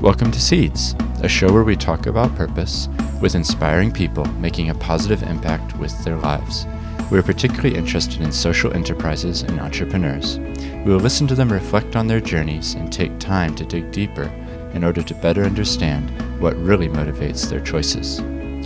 Welcome to Seeds, a show where we talk about purpose with inspiring people making a positive impact with their lives. We are particularly interested in social enterprises and entrepreneurs. We will listen to them reflect on their journeys and take time to dig deeper in order to better understand what really motivates their choices.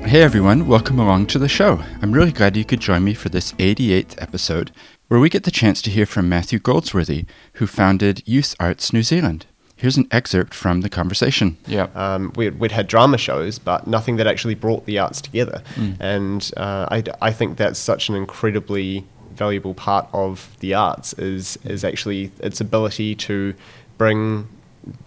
Hey everyone, welcome along to the show. I'm really glad you could join me for this 88th episode, where we get the chance to hear from Matthew Goldsworthy, who founded Youth Arts New Zealand. Here's an excerpt from the conversation. Yeah. Um, we'd, we'd, had drama shows, but nothing that actually brought the arts together. Mm. And uh, I, I think that's such an incredibly valuable part of the arts is is actually its ability to bring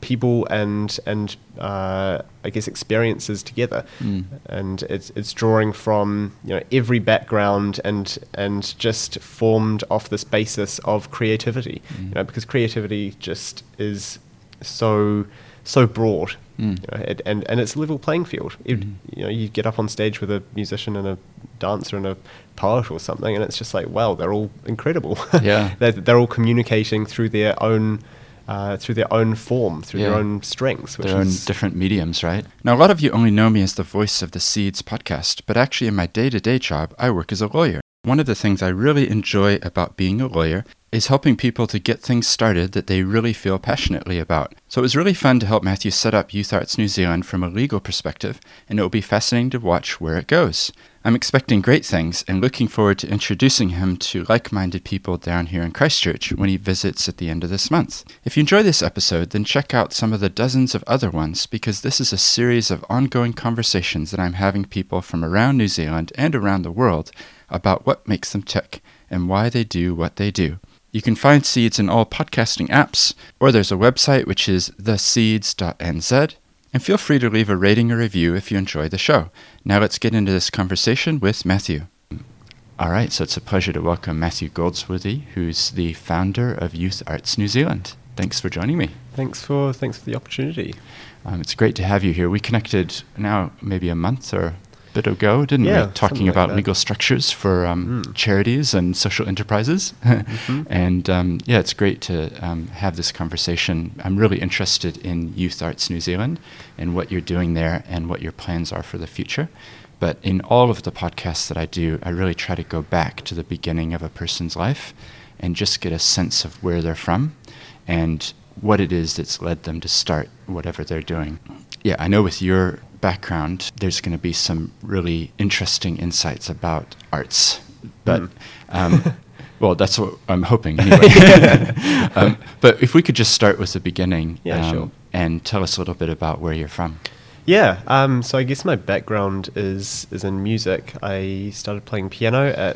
people and and uh, I guess experiences together, mm. and it's it's drawing from you know every background and and just formed off this basis of creativity, mm. you know because creativity just is so so broad, mm. you know, it, and and it's a level playing field. It, mm. You know, you get up on stage with a musician and a dancer and a poet or something, and it's just like, wow, they're all incredible. Yeah, they're, they're all communicating through their own. Uh, through their own form, through yeah. their own strengths, their own different mediums, right? Now, a lot of you only know me as the voice of the Seeds podcast, but actually, in my day to day job, I work as a lawyer. One of the things I really enjoy about being a lawyer is helping people to get things started that they really feel passionately about. So it was really fun to help Matthew set up Youth Arts New Zealand from a legal perspective, and it will be fascinating to watch where it goes. I'm expecting great things and looking forward to introducing him to like minded people down here in Christchurch when he visits at the end of this month. If you enjoy this episode, then check out some of the dozens of other ones because this is a series of ongoing conversations that I'm having people from around New Zealand and around the world about what makes them tick and why they do what they do. You can find Seeds in all podcasting apps, or there's a website which is theseeds.nz. And feel free to leave a rating or review if you enjoy the show. Now let's get into this conversation with Matthew. All right, so it's a pleasure to welcome Matthew Goldsworthy, who's the founder of Youth Arts New Zealand. Thanks for joining me. Thanks for thanks for the opportunity. Um, it's great to have you here. We connected now maybe a month or bit ago, didn't yeah, we? Talking about that. legal structures for um, mm. charities and social enterprises. mm-hmm. And um, yeah, it's great to um, have this conversation. I'm really interested in Youth Arts New Zealand and what you're doing there and what your plans are for the future. But in all of the podcasts that I do, I really try to go back to the beginning of a person's life and just get a sense of where they're from and what it is that's led them to start whatever they're doing. Yeah, I know with your background, there's going to be some really interesting insights about arts. But, mm. um, well, that's what I'm hoping anyway. um, but if we could just start with the beginning yeah, um, sure. and tell us a little bit about where you're from. Yeah, um, so I guess my background is is in music. I started playing piano at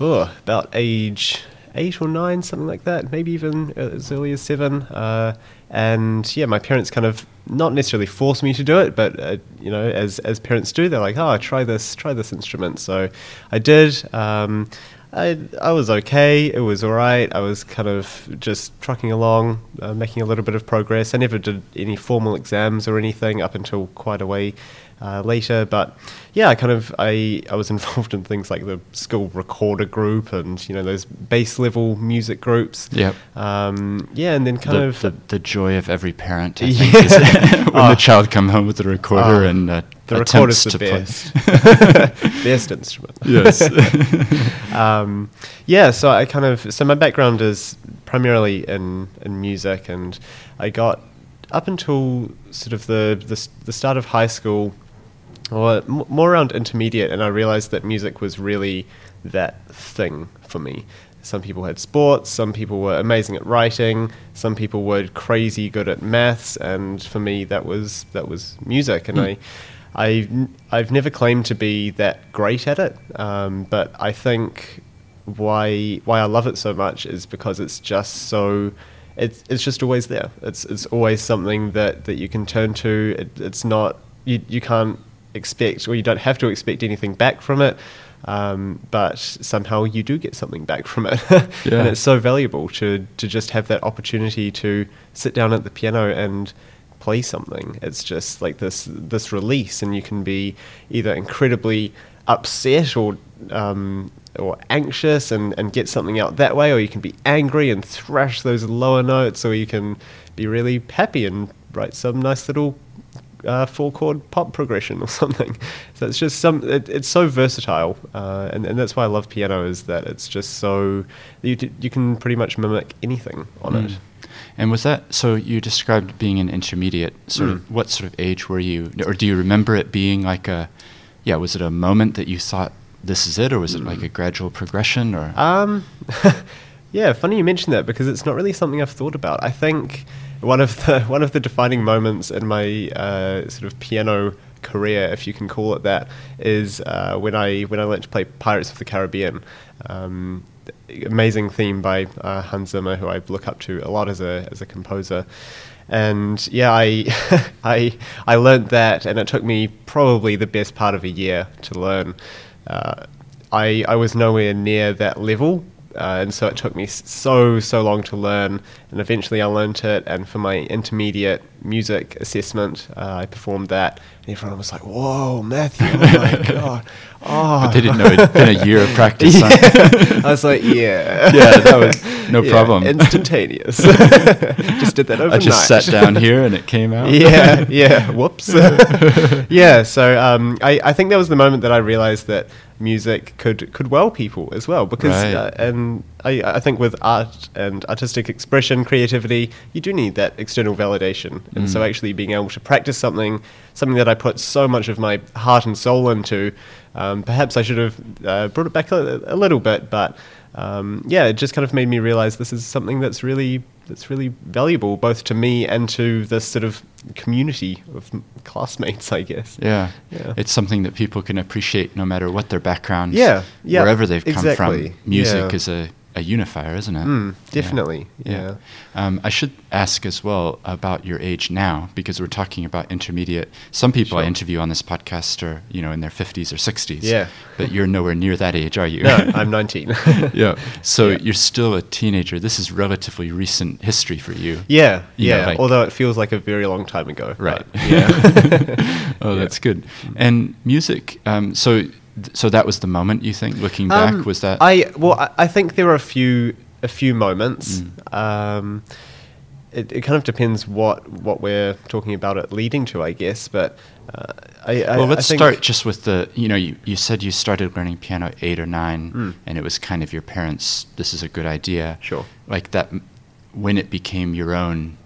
oh, about age eight or nine, something like that, maybe even as early as seven. Uh, and yeah, my parents kind of not necessarily forced me to do it, but uh, you know, as as parents do, they're like, "Oh, try this, try this instrument." So I did. Um, I I was okay. It was all right. I was kind of just trucking along, uh, making a little bit of progress. I never did any formal exams or anything up until quite a way uh, later. But yeah, I kind of I, I was involved in things like the school recorder group and you know those base level music groups. Yeah. Um, yeah, and then kind the, of the, the joy of every parent. I think, yeah. when oh. the child come home with the recorder oh. and uh, the recorder's the best, best instrument. Yes. um, yeah. So I kind of so my background is primarily in in music, and I got up until sort of the the, the start of high school or more around intermediate, and I realized that music was really that thing for me. Some people had sports, some people were amazing at writing, some people were crazy good at maths, and for me that was that was music. And mm. I, I, I've never claimed to be that great at it, um, but I think why why I love it so much is because it's just so. It's, it's just always there. It's it's always something that, that you can turn to. It, it's not you, you can't expect, or you don't have to expect anything back from it. Um, but somehow you do get something back from it, yeah. and it's so valuable to to just have that opportunity to sit down at the piano and play something. It's just like this this release, and you can be either incredibly upset or um, or anxious and, and get something out that way, or you can be angry and thrash those lower notes, or you can be really happy and write some nice little uh, four chord pop progression or something. So it's just some. It, it's so versatile, uh, and and that's why I love piano is that it's just so you d- you can pretty much mimic anything on Mm. it. And was that so? You described being an intermediate. Sort Mm. of, what sort of age were you, or do you remember it being like a? Yeah, was it a moment that you thought this is it, or was it like a gradual progression, or? Um, yeah, funny you mention that because it's not really something I've thought about. I think one of the one of the defining moments in my uh, sort of piano career, if you can call it that, is uh, when I when I learned to play Pirates of the Caribbean. Um, amazing theme by uh, Hans Zimmer, who I look up to a lot as a as a composer. And yeah, I I I learned that, and it took me probably the best part of a year to learn. Uh, I I was nowhere near that level, uh, and so it took me so so long to learn. And eventually, I learned it. And for my intermediate music assessment, uh, I performed that, and everyone was like, "Whoa, Matthew! Oh my god!" Oh, but they didn't know it'd been a year of practice. yeah. I was like, yeah. Yeah, that was no Yeah, problem. Instantaneous. just did that overnight. I just sat down here and it came out. yeah, yeah. Whoops. yeah. So um, I, I think that was the moment that I realized that music could could wow people as well because Right. uh, and I, I think with art and artistic expression creativity you do need that external validation and so Mm. actually being able to practice something something that I put so much of my heart and soul into um, perhaps I should have uh, brought it back a, a little bit but um, yeah it just kind of made me realize this is something that's really that's really valuable both to me and to this sort of community of classmates I guess Yeah. Yeah. It's something that people can appreciate no matter what their background. Yeah, yeah, Wherever they've come from. Music yeah. is a, a unifier, isn't it? Mm, Yeah. definitely, yeah. Um, I should ask as well about your age now, because we're talking about intermediate. Some people I interview on this podcast are, you know, in their 50s or 60s. Yeah. But you're nowhere near that age, are you? no I'm 19 yeah. So Yeah. you're still a teenager. This is relatively recent history for you. yeah You know, yeah like- although it feels like a very long time ago Right. but yeah oh, Yeah. that's good. And music. Um, so, so that was the moment you think, looking back, Um, was that? I well, I, I think there are a few a few moments. Mm. Um, it, it kind of depends what what we're talking about it leading to, I guess. But uh, I, well, I let's start just with the. You know, you, you said you started learning piano eight or nine, Mm. and it was kind of your parents. This is a good idea. Sure. Like that, when it became your own,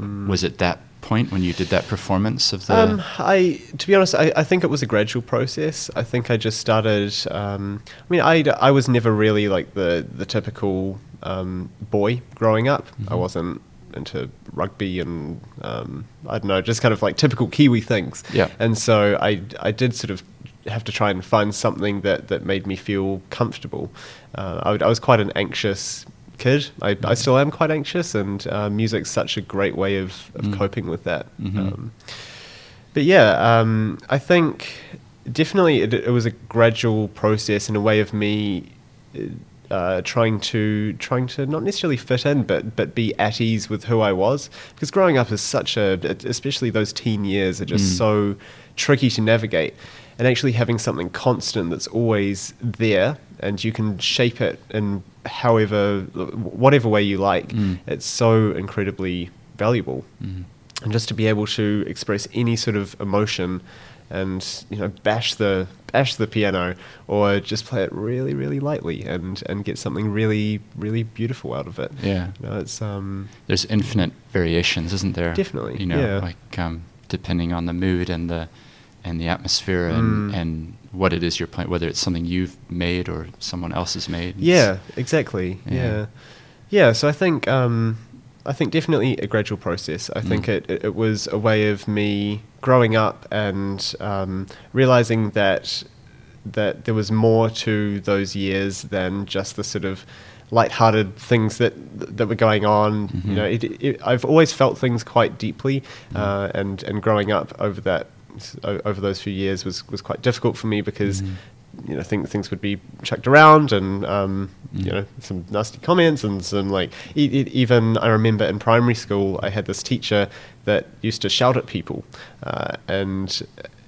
Mm. was it that point when you did that performance of the? Um, I, to be honest, I, I think it was a gradual process. I think I just started. Um, I mean, I, I was never really like the the typical um, boy growing up. I Mhm. wasn't into rugby and um, I don't know, just kind of like typical Kiwi things. Yeah. And so I I did sort of have to try and find something that that made me feel comfortable. Uh, I, would- I was quite an anxious kid. I, I still am quite anxious, and uh, music's such a great way of, of Mm. coping with that. Mhm. Um, but yeah, um, I think definitely it, it was a gradual process in a way of me uh, trying to trying to not necessarily fit in, but but be at ease with who I was. Because growing up is such a, especially those teen years, are just Mm. so tricky to navigate. And actually having something constant that's always there, and you can shape it in however, whatever way you like. Mm. It's so incredibly valuable Mhm. and just to be able to express any sort of emotion and you know bash the bash the piano or just play it really really lightly and and get something really really beautiful out of it Yeah. you know, it's um There's infinite variations, isn't there? Definitely, You know, yeah. like um, depending on the mood and the and the atmosphere and Mm. and what it is you're playing, whether it's something you've made or someone else has made. Yeah exactly Yeah. yeah yeah, so i think um i think definitely a gradual process i think Mm. it, it it was a way of me growing up and um realizing that that there was more to those years than just the sort of light-hearted things that that were going on. Mhm. You know, it, it, I've always felt things quite deeply, Mm. uh, and and growing up over that over those few years was was quite difficult for me because. Mhm. You know, think things would be chucked around, and um, you Mm. know, some nasty comments, and some like e- e- even I remember in primary school, I had this teacher that used to shout at people, uh, and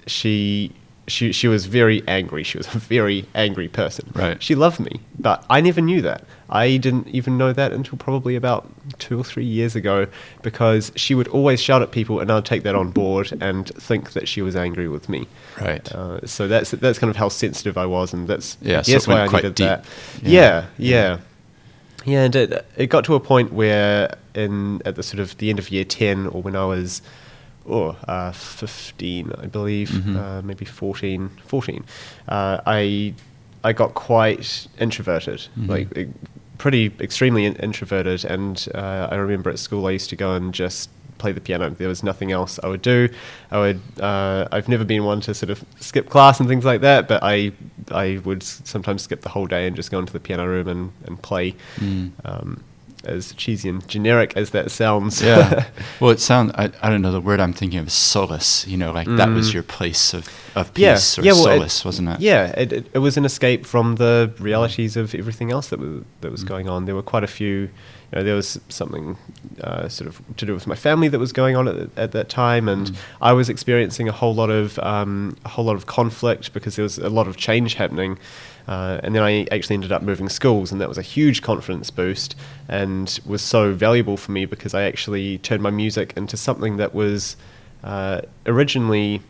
she she she was very angry. She was a very angry person. Right. She loved me, but I never knew that. I didn't even know that until probably about two or three years ago, because she would always shout at people, and I'd take that on board and think that she was angry with me. Right. Uh, so that's that's kind of how sensitive I was, and that's Yeah, so why I needed deep. that. Yeah. Yeah, yeah, yeah. And it it got to a point where in at the sort of the end of year ten, or when I was oh, uh, 15, I believe, Mhm. uh, maybe 14, 14, uh, I I got quite introverted, Mhm. like pretty extremely in- introverted. And uh, I remember at school I used to go and just play the piano. There was nothing else I would do. I would. Uh, I've never been one to sort of skip class and things like that, but I I would sometimes skip the whole day and just go into the piano room and and play. Mm. Um, as cheesy and generic as that sounds. yeah. Well, it sounds, I, I don't know, the word I'm thinking of is solace. You know, like that was Mm. your place of, of Yeah, peace or yeah, well, it- solace, wasn't it? Yeah, it, it, it was an escape from the realities of everything else that was that was Mm. going on. There were quite a few. You know, there was something uh, sort of to do with my family that was going on at, at that time, and Mm. I was experiencing a whole lot of um, a whole lot of conflict because there was a lot of change happening. Uh, and then I actually ended up moving schools, and that was a huge confidence boost, and was so valuable for me because I actually turned my music into something that was uh, originally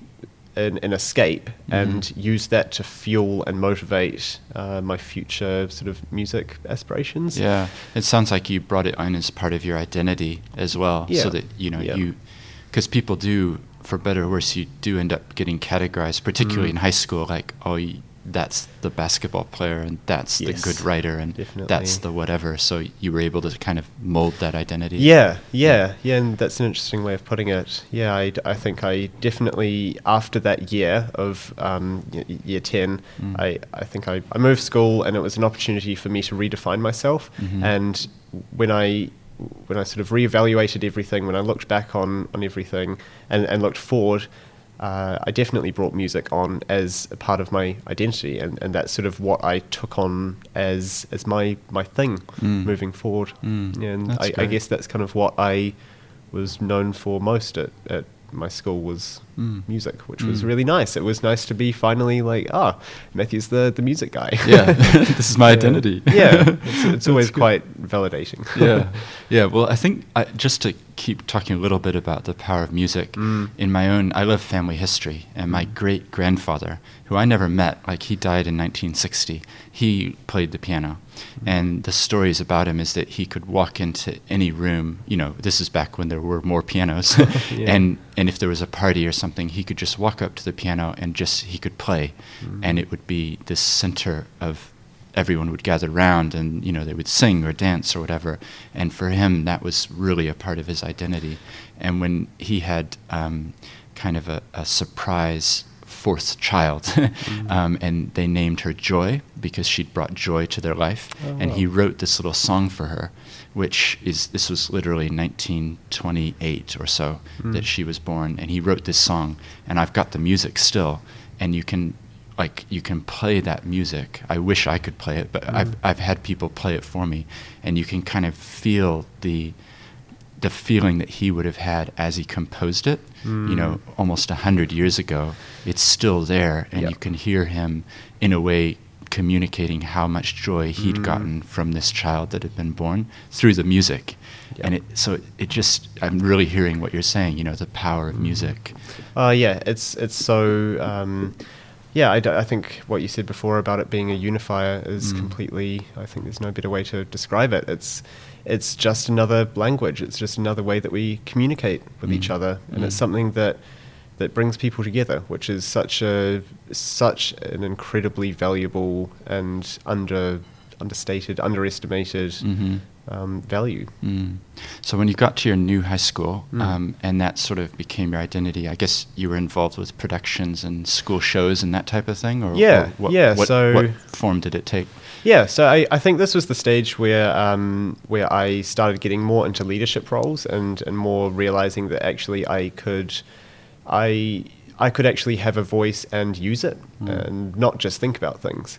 an, an escape, and Mhm. used that to fuel and motivate uh, my future sort of music aspirations. Yeah, it sounds like you brought it on as part of your identity as well, Yeah. so that you know Yeah. you, because people do, for better or worse, you do end up getting categorized, particularly Mm. in high school, like oh, y that's the basketball player, and that's the good writer, and definitely. that's the whatever. So you were able to kind of mold that identity. Yeah, yeah, yeah, and that's an interesting way of putting it. Yeah, I think I definitely, after that year of um, year 10, Mm. I, I think I, I moved school and it was an opportunity for me to redefine myself. Mhm. And when I when I sort of reevaluated everything, when I looked back on, on everything and, and looked forward, uh, I definitely brought music on as a part of my identity, and, and that's sort of what I took on as as my my thing Mm. moving forward. Mm, And I, I guess that's kind of what I was known for most at, at my school was Mm. music, which was Mm. really nice. It was nice to be finally like, ah, Matthew's the, the music guy. Yeah, this is my Yeah. identity. Yeah, it's, it's always good. quite validating. yeah, yeah. Well, I think I, just to keep talking a little bit about the power of music Mm. in my own, I love family history, and my great grandfather, who I never met, like he died in 1960, he played the piano, and the stories about him is that he could walk into any room. You know, this is back when there were more pianos, Yeah. and and if there was a party or something, he could just walk up to the piano and just he could play, Mm. and it would be this center of everyone would gather round and you know they would sing or dance or whatever and for him that was really a part of his identity and when he had um, kind of a, a surprise fourth child. Mm. um, and they named her joy because she'd brought joy to their life. Oh, and he wrote this little song for her which is this was literally 1928 or so Mm. that she was born. And he wrote this song and i've got the music still. And you can like you can play that music. I wish i could play it but Mm. i've i've had people play it for me. And you can kind of feel the the feeling that he would have had as he composed it you know Mm. almost a hundred years ago it's still there and Yep. you can hear him in a way communicating how much joy he'd Mm. gotten from this child that had been born through the music Yep. and it so it just i'm really hearing what you're saying you know the power of Mm. music Uh, yeah, it's it's so. Um, yeah, I, d- I think what you said before about it being a unifier is Mm. completely. I think there's no better way to describe it. It's it's just another language. It's just another way that we communicate with each Mm. other, and it's Mm. something that that brings people together, which is such a such an incredibly valuable and under understated, underestimated hmm um, value. Mm. So when you got to your new high school, Mm. um, and that sort of became your identity, I guess you were involved with productions and school shows and that type of thing, or Yeah, or what, yeah, What, so- what form did it take? Yeah, so I, I think this was the stage where um, where I started getting more into leadership roles and, and more realizing that actually I could I I could actually have a voice and use it Mm. and not just think about things.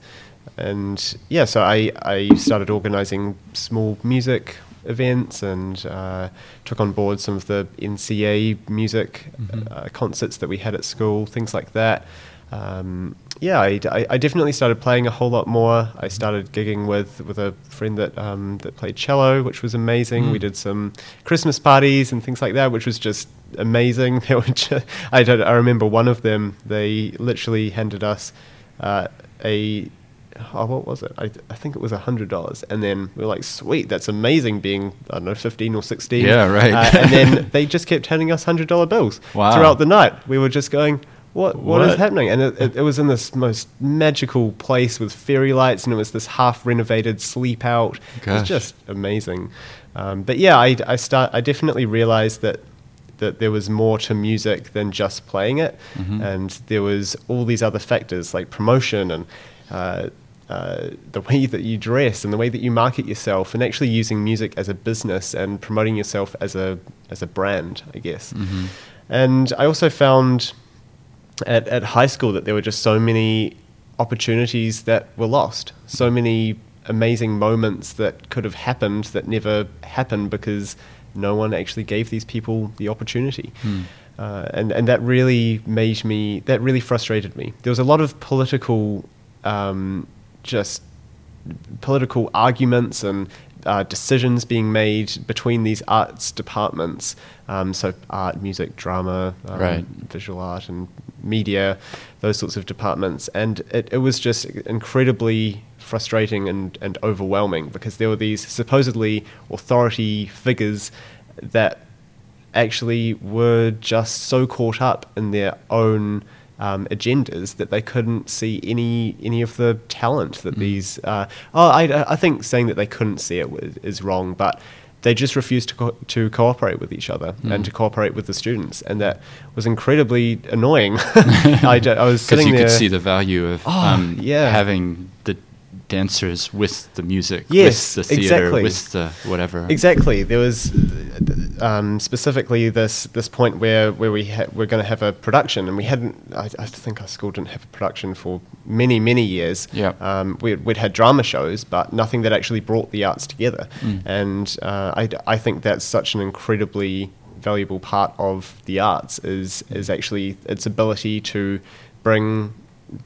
And yeah, so I, I started organizing small music events and uh, took on board some of the NCEA music Mhm. uh, concerts that we had at school, things like that. Um, yeah, I, I, definitely started playing a whole lot more. I started gigging with, with a friend that um, that played cello, which was amazing. Mm. We did some Christmas parties and things like that, which was just amazing. They were just, I, don't- I remember one of them. They literally handed us uh, a oh, what was it? I, I think it was a hundred dollars, and then we were like, "Sweet, that's amazing." Being I don't know, fifteen or sixteen. Yeah, right. Uh, and then they just kept handing us hundred dollar bills Wow. throughout the night. We were just going, "What? what is happening?" And it, it, it was in this most magical place with fairy lights, and it was this half renovated sleep out. It was just amazing. Um, but yeah, I, I start. I definitely realized that that there was more to music than just playing it, Mhm. and there was all these other factors like promotion and uh, uh, the way that you dress and the way that you market yourself, and actually using music as a business and promoting yourself as a as a brand, I guess. Mhm. And I also found at, at high school that there were just so many opportunities that were lost, so many amazing moments that could have happened that never happened because no one actually gave these people the opportunity. Hmm. Uh, and, and that really made me, that really frustrated me. There was a lot of political, um, just political arguments and uh, decisions being made between these arts departments. Um, so art, music, drama, um, Right. visual art, and media, those sorts of departments. And it, it was just incredibly frustrating and, and overwhelming because there were these supposedly authority figures that actually were just so caught up in their own um, agendas that they couldn't see any any of the talent that these. Uh, oh, I, I think saying that they couldn't see it is wrong, but they just refused to co- to cooperate with each other and to cooperate with the students, and that was incredibly annoying. I, d- I was Because sitting you there. could see the value of Oh, um, yeah. having dancers with the music, Yes, with the theater, exactly. with the whatever. Exactly. There was um, specifically this this point where where we ha- we're going to have a production, and we hadn't. I, I think our school didn't have a production for many many years. Yeah. Um, we'd, we'd had drama shows, but nothing that actually brought the arts together. Mm. And uh, I I think that's such an incredibly valuable part of the arts is is actually its ability to bring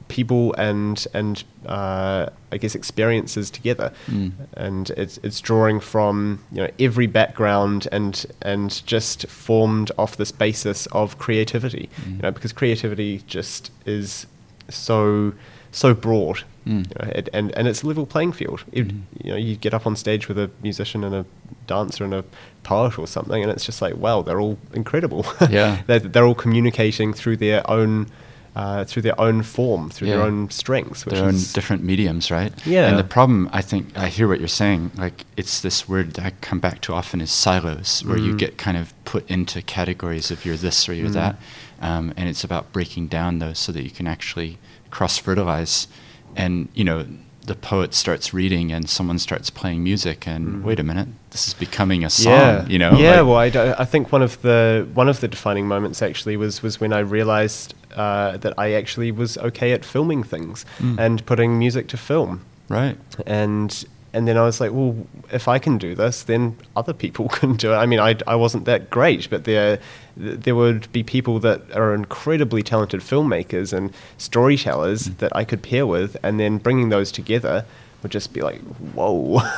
people and and uh, I guess experiences together, Mm. and it's it's drawing from you know every background and and just formed off this basis of creativity, Mm. you know, because creativity just is so so broad, Mm. you know, it, and and it's a level playing field. It, Mhm. You know, you get up on stage with a musician and a dancer and a poet or something, and it's just like, wow, they're all incredible. Yeah. they're, they're all communicating through their own. Uh, through their own form, through their own strengths, which their own different mediums, right? Yeah. And the problem, I think, I hear what you're saying. Like, it's this word that I come back to often is silos, where you Mm. get kind of put into categories of you're this or you're Mm. that. Um, and it's about breaking down those so that you can actually cross fertilize. And, you know, the poet starts reading and someone starts playing music, and Mm. wait a minute, this is becoming a song, you know? Yeah, like- well, I think one of the one of the defining moments actually was was when I realized uh, that I actually was okay at filming things Mm. and putting music to film, right. and and then I was like, well, if I can do this, then other people can do it. I mean, I, I wasn't that great, but there there would be people that are incredibly talented filmmakers and storytellers Mm. that I could pair with, and then bringing those together would just be like, whoa,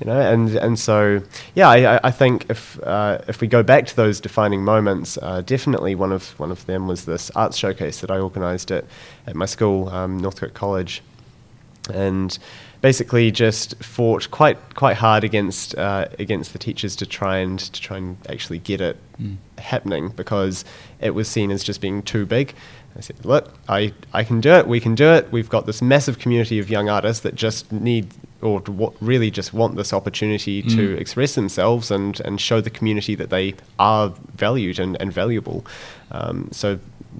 you know. And and so yeah, I, I- think if uh, if we go back to those defining moments, uh, definitely one of one of them was this arts showcase that I organised at at my school, um, Northcote College and basically just fought quite quite hard against uh, against the teachers to try and to try and actually get it Mm. happening because it was seen as just being too big. I said, look, I, I can do it. We can do it. We've got this massive community of young artists that just need or wa- really just want this opportunity to Mm. express themselves and, and show the community that they are valued and, and valuable. Um, so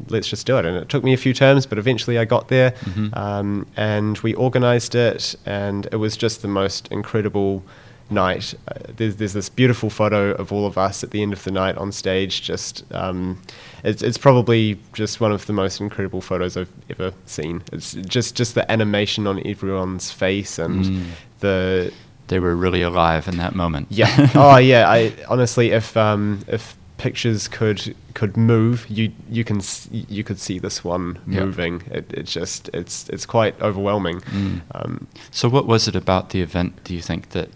let's just do it. And it took me a few terms, but eventually I got there. Mhm. Um, and we organized it, and it was just the most incredible night. Uh, there's, there's this beautiful photo of all of us at the end of the night on stage. Just um, it's, it's probably just one of the most incredible photos I've ever seen. It's just just the animation on everyone's face and Mm. the They were really alive in that moment. yeah. oh, yeah. I honestly, if um, if pictures could could move, you you can you could see this one Yeah. moving. It, it's just it's it's quite overwhelming. Mm. Um, So, what was it about the event? Do you think that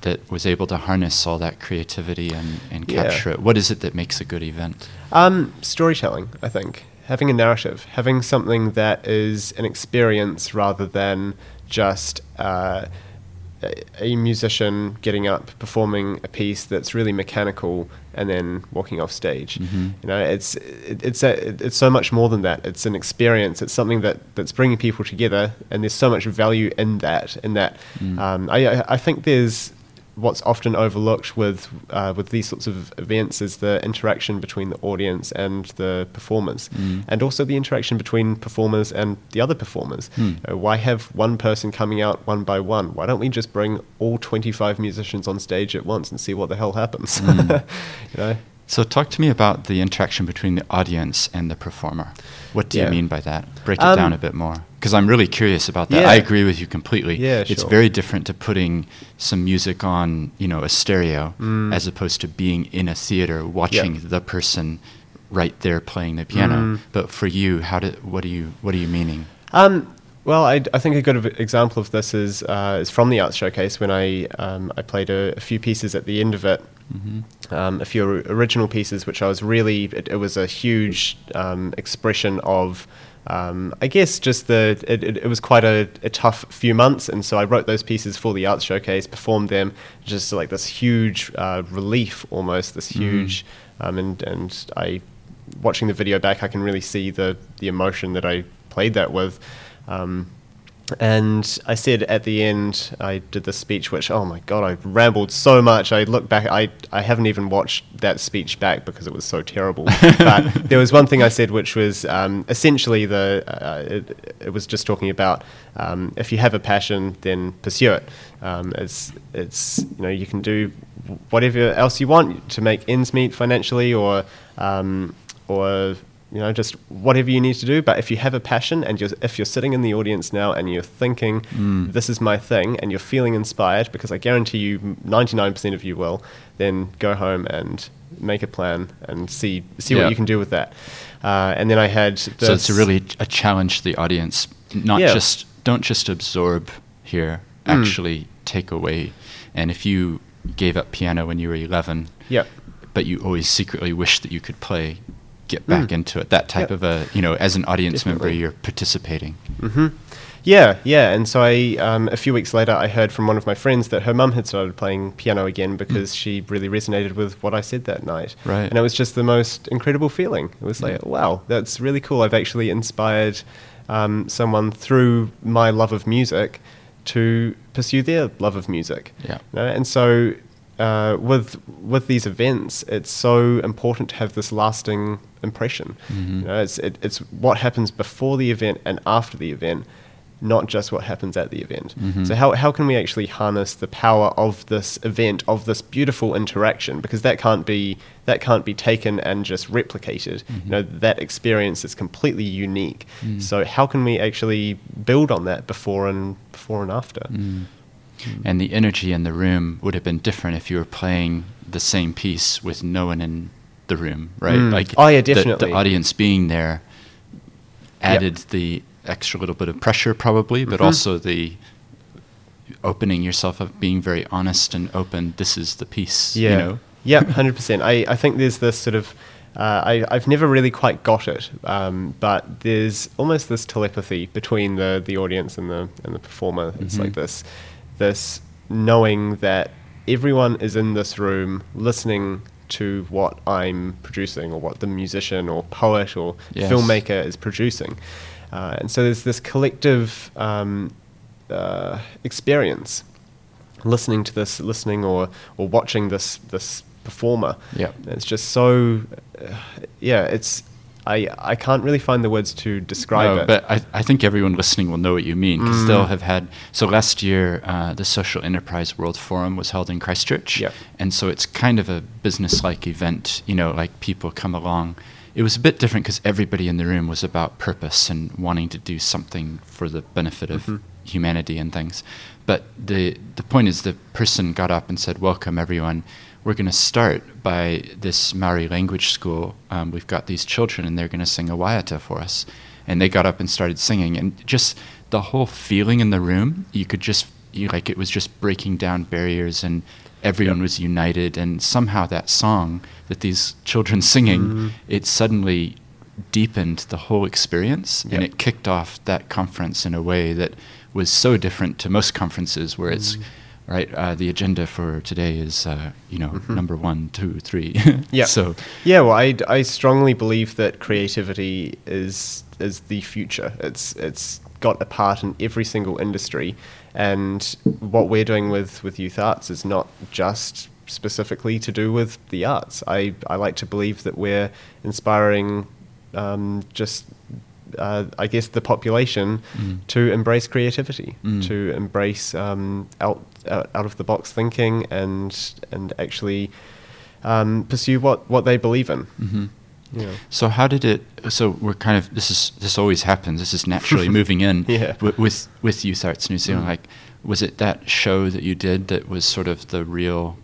that was able to harness all that creativity and, and Yeah. capture it? What is it that makes a good event? Um, storytelling, I think. Having a narrative, having something that is an experience rather than just uh, a, musician getting up, performing a piece that's really mechanical, and then walking off stage. Mhm. You know, it's it, it's a, it's so much more than that. It's an experience. It's something that, that's bringing people together, and there's so much value in that. In that, Mm. um, I- I think there's what's often overlooked with uh, with these sorts of events is the interaction between the audience and the performers, Mm. and also the interaction between performers and the other performers. Know, why have one person coming out one by one? Why don't we just bring all 25 musicians on stage at once and see what the hell happens? Mm. you know. So, talk to me about the interaction between the audience and the performer. What do Yeah. you mean by that? Break it Um, down a bit more. Because I'm really curious about that. Yeah. I agree with you completely. Yeah, It's sure. very different to putting some music on, you know, a stereo, Mm. as opposed to being in a theater watching the person right there playing the piano. Mm. But for you, how do what do you what are you meaning? Um, well, I, I think a good example of this is uh, is from the arts showcase when I um, I played a, a few pieces at the end of it, Mm-hmm. um, a few original pieces, which I was really it, it was a huge um, expression of. Um, I guess just the it, it, it was quite a, a tough few months, and so I wrote those pieces for the arts showcase, performed them, just like this huge uh, relief, almost this huge, um, and and I watching the video back, I can really see the the emotion that I played that with. Um, and I said at the end, I did this speech, which oh my god, I rambled so much. I look back, I I haven't even watched that speech back because it was so terrible. but there was one thing I said, which was um, essentially the uh, it, it was just talking about um, if you have a passion, then pursue it. Um, it's it's you know you can do whatever else you want to make ends meet financially or um, or you know just whatever you need to do but if you have a passion and you're if you're sitting in the audience now and you're thinking Mm. this is my thing and you're feeling inspired because i guarantee you 99% of you will then go home and make a plan and see see Yeah. what you can do with that uh, and then i had So it's a really a challenge to the audience. Not Yeah. just don't just absorb here, Mm. actually take away. And if you gave up piano when you were 11, Yep. but you always secretly wish that you could play, get back Mm. into it. That type Yep. of a you know, as an audience member, you're participating. hmm Yeah, yeah. And so I, um, a few weeks later, I heard from one of my friends that her mum had started playing piano again because she really resonated with what I said that night. Right. And it was just the most incredible feeling. It was like, Yeah. wow, that's really cool. I've actually inspired um, someone through my love of music to pursue their love of music. Yeah. You know, And so uh, with with these events, it's so important to have this lasting impression. Mhm. You know, it's it, it's what happens before the event and after the event, not just what happens at the event. Mhm. So how how can we actually harness the power of this event, of this beautiful interaction? Because that can't be that can't be taken and just replicated. Mhm. You know, that experience is completely unique. Mm. So how can we actually build on that before and before and after? Mm. And the energy in the room would have been different if you were playing the same piece with no one in the room, right? Mm. Oh, yeah, the- definitely. The, audience being there Yep. added the extra little bit of pressure, probably, but Mhm. also the opening yourself up, being very honest and open. This is the piece, Yeah. you know. Yep, hundred percent. I, I think there's this sort of uh, I I've never really quite got it, um, but there's almost this telepathy between the the audience and the and the performer. It's Mhm. like this this knowing that everyone is in this room listening to what I'm producing or what the musician or poet or Yes. filmmaker is producing. Uh, and so there's this collective um, uh, experience listening to this, listening or, or watching this this performer. Yep. It's just so, uh, yeah. It's I I can't really find the words to describe No, it. But I, I think everyone listening will know what you mean because Mm. they'll have had. So last year, uh, the Social Enterprise World Forum was held in Christchurch. Yep. And so it's kind of a business like event, you know, like people come along. It was a bit different because everybody in the room was about purpose and wanting to do something for the benefit of Mhm. Humanity and things. But the the point is, the person got up and said, "Welcome, everyone. We're going to start by this Maori language school. Um, we've got these children, and they're going to sing a waiata for us." And they got up and started singing, and just the whole feeling in the room, you could just you like it was just breaking down barriers and everyone Yep. was united and somehow that song that these children singing Mhm. it suddenly deepened the whole experience and it kicked off that conference in a way that was so different to most conferences where it's Mm. right uh, the agenda for today is uh, you know Mhm. number one two three Yeah. so Yeah, well, I, I strongly believe that creativity is is the future. It's it's got a part in every single industry, and what we're doing with, with youth arts is not just specifically to do with the arts. I, I like to believe that we're inspiring um, just uh, I guess the population Mm. to embrace creativity, Mm. to embrace um, out, out out of the box thinking, and and actually um, pursue what, what they believe in. hmm Yeah. So how did it? So we're kind of this is this always happens. This is naturally moving in Yeah. wi- with with Youth Arts New Zealand. Mm. Like, was it that show that you did that was sort of the real